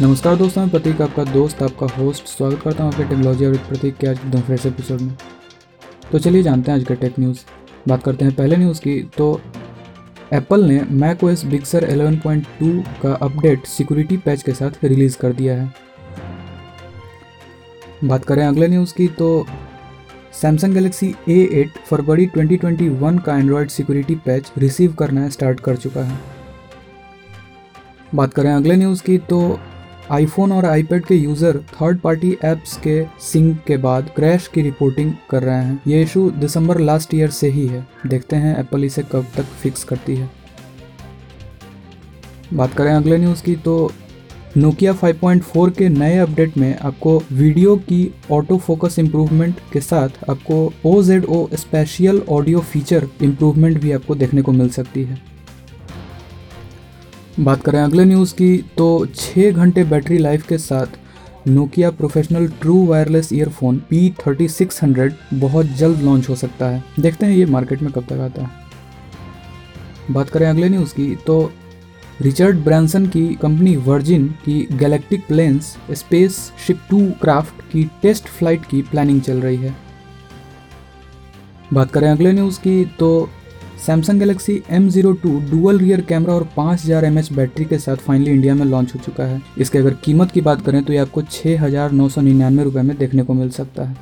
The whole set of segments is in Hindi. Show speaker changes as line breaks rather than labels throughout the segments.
नमस्कार दोस्तों, मैं प्रतीक, आपका दोस्त, आपका होस्ट स्वागत करता हूँ आपके टेक्नोलॉजी और प्रतीक के आज फ्रेश एपिसोड में। तो चलिए जानते हैं आज का टेक न्यूज़ बात करते हैं पहले न्यूज़ की तो एप्पल ने मैक ओएस बिग सर 11.2 का अपडेट सिक्योरिटी पैच के साथ रिलीज़ कर दिया है। बात करें अगले न्यूज़ की तो सैमसंग गैलेक्सी A8 फरवरी 2021 का एंड्रॉयड सिक्योरिटी पैच रिसीव करना स्टार्ट कर चुका है। बात करें अगले न्यूज़ की तो आईफोन और आईपैड के यूज़र थर्ड पार्टी एप्स के सिंक के बाद क्रैश की रिपोर्टिंग कर रहे हैं। ये इशू दिसंबर लास्ट ईयर से ही है। देखते हैं एप्पल इसे कब तक फिक्स करती है। बात करें अगले न्यूज़ की तो नोकिया 5.4 के नए अपडेट में आपको वीडियो की ऑटो फोकस इम्प्रूवमेंट के साथ आपको O Z O spatial audio feature improvement भी आपको देखने को मिल सकती है। बात करें अगले न्यूज़ की तो छः घंटे बैटरी लाइफ के साथ Nokia professional true wireless earphone P thirty six hundred बहुत जल्द लॉन्च हो सकता है। देखते हैं ये मार्केट में कब तक आता है। बात करें अगले न्यूज़ की तो रिचर्ड ब्रांसन की कंपनी वर्जिन की Galactic planes space ship two craft की टेस्ट फ़्लाइट की प्लानिंग चल रही है। बात करें अगले न्यूज़ की तो Samsung Galaxy M zero two dual rear camera और 5000 हज़ार बैटरी के साथ फाइनली इंडिया में लॉन्च हो चुका है। इसके अगर कीमत की बात करें तो ये आपको छः हज़ार नौ सौ निन्यानवे रुपये में देखने को मिल सकता है।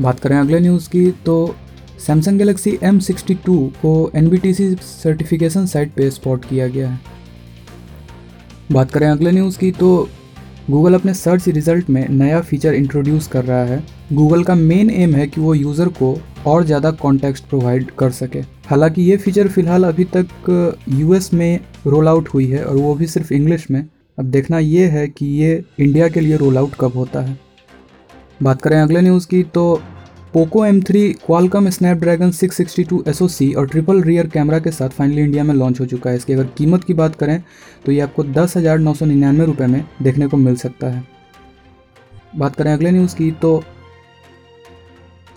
बात करें अगले न्यूज़ की तो Samsung Galaxy M sixty two को NBTC सर्टिफिकेशन साइट पे स्पॉट किया गया है। बात करें अगले न्यूज़ की तो गूगल अपने सर्च रिज़ल्ट में नया फीचर इंट्रोड्यूस कर रहा है। गूगल का मेन एम है कि वो यूज़र को और ज़्यादा कॉन्टेक्स्ट प्रोवाइड कर सके। हालाँकि ये फीचर फ़िलहाल अभी तक यूएस में रोल आउट हुई है और वो भी सिर्फ़ इंग्लिश में। अब देखना ये है कि ये इंडिया के लिए रोल आउट कब होता है। बात करें अगले न्यूज़ की तो Poco M three Qualcomm Snapdragon 662 SoC और ट्रिपल रियर कैमरा के साथ फाइनली इंडिया में लॉन्च हो चुका है। इसकी अगर कीमत की बात करें तो ये आपको दस हज़ार नौ सौ निन्यानवे रुपये में देखने को मिल सकता है। बात करें अगले न्यूज़ की तो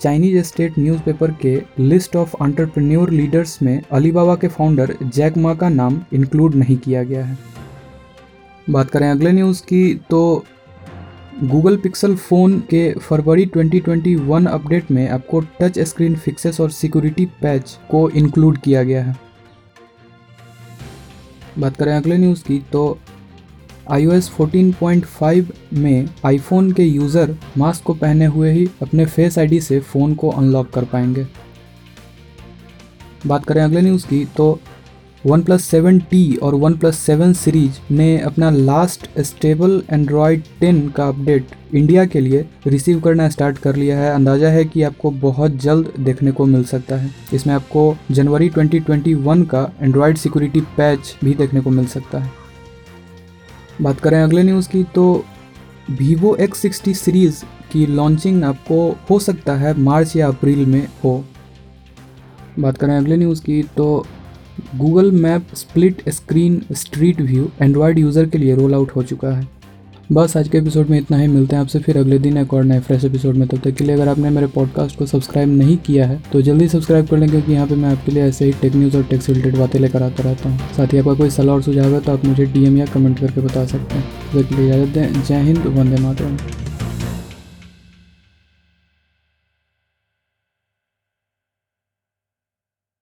चाइनीज़ स्टेट न्यूज़पेपर के लिस्ट ऑफ़ अंटरप्रेन्योर लीडर्स में अलीबाबा के फाउंडर जैक मा का नाम इंक्लूड नहीं किया गया है। बात करें अगले न्यूज़ की तो गूगल पिक्सल फ़ोन के फरवरी 2021 अपडेट में आपको टच स्क्रीन फिक्सेस और सिक्योरिटी पैच को इंक्लूड किया गया है। बात करें अगले न्यूज़ की तो iOS 14.5 में आईफोन के यूज़र मास्क को पहने हुए ही अपने फेस आईडी से फ़ोन को अनलॉक कर पाएँगे। बात करें अगले न्यूज़ की तो वन प्लस सेवन टी और वन प्लस सेवन सीरीज़ ने अपना लास्ट स्टेबल एंड्रॉयड टेन का अपडेट इंडिया के लिए रिसीव करना स्टार्ट कर लिया है। अंदाज़ा है कि आपको बहुत जल्द देखने को मिल सकता है। इसमें आपको जनवरी 2021 का एंड्रॉयड सिक्योरिटी पैच भी देखने को मिल सकता है। बात करें अगले न्यूज़ की तो वीवो एक्स सिक्सटी सीरीज़ की लॉन्चिंग आपको हो सकता है मार्च या अप्रैल में हो। बात करें अगले न्यूज़ की तो Google map, split screen, street view android user के लिए रोल आउट हो चुका है। बस आज के एपिसोड में इतना ही, मिलते हैं आपसे फिर अगले दिन एक और नए फ्रेश एपिसोड में। तब तक के लिए अगर आपने मेरे पॉडकास्ट को सब्सक्राइब नहीं किया है तो जल्दी सब्सक्राइब कर लें, क्योंकि यहाँ पे मैं आपके लिए ऐसे ही टेक न्यूज़ और टेक से रिलेटेड बातें लेकर आता रहता हूँ। साथ ही आपका कोई सलाह और सुझाव है तो आप मुझे डी या कमेंट करके बता सकते हैं। तो इजाज़त दें। जय हिंद, वंदे मातरम।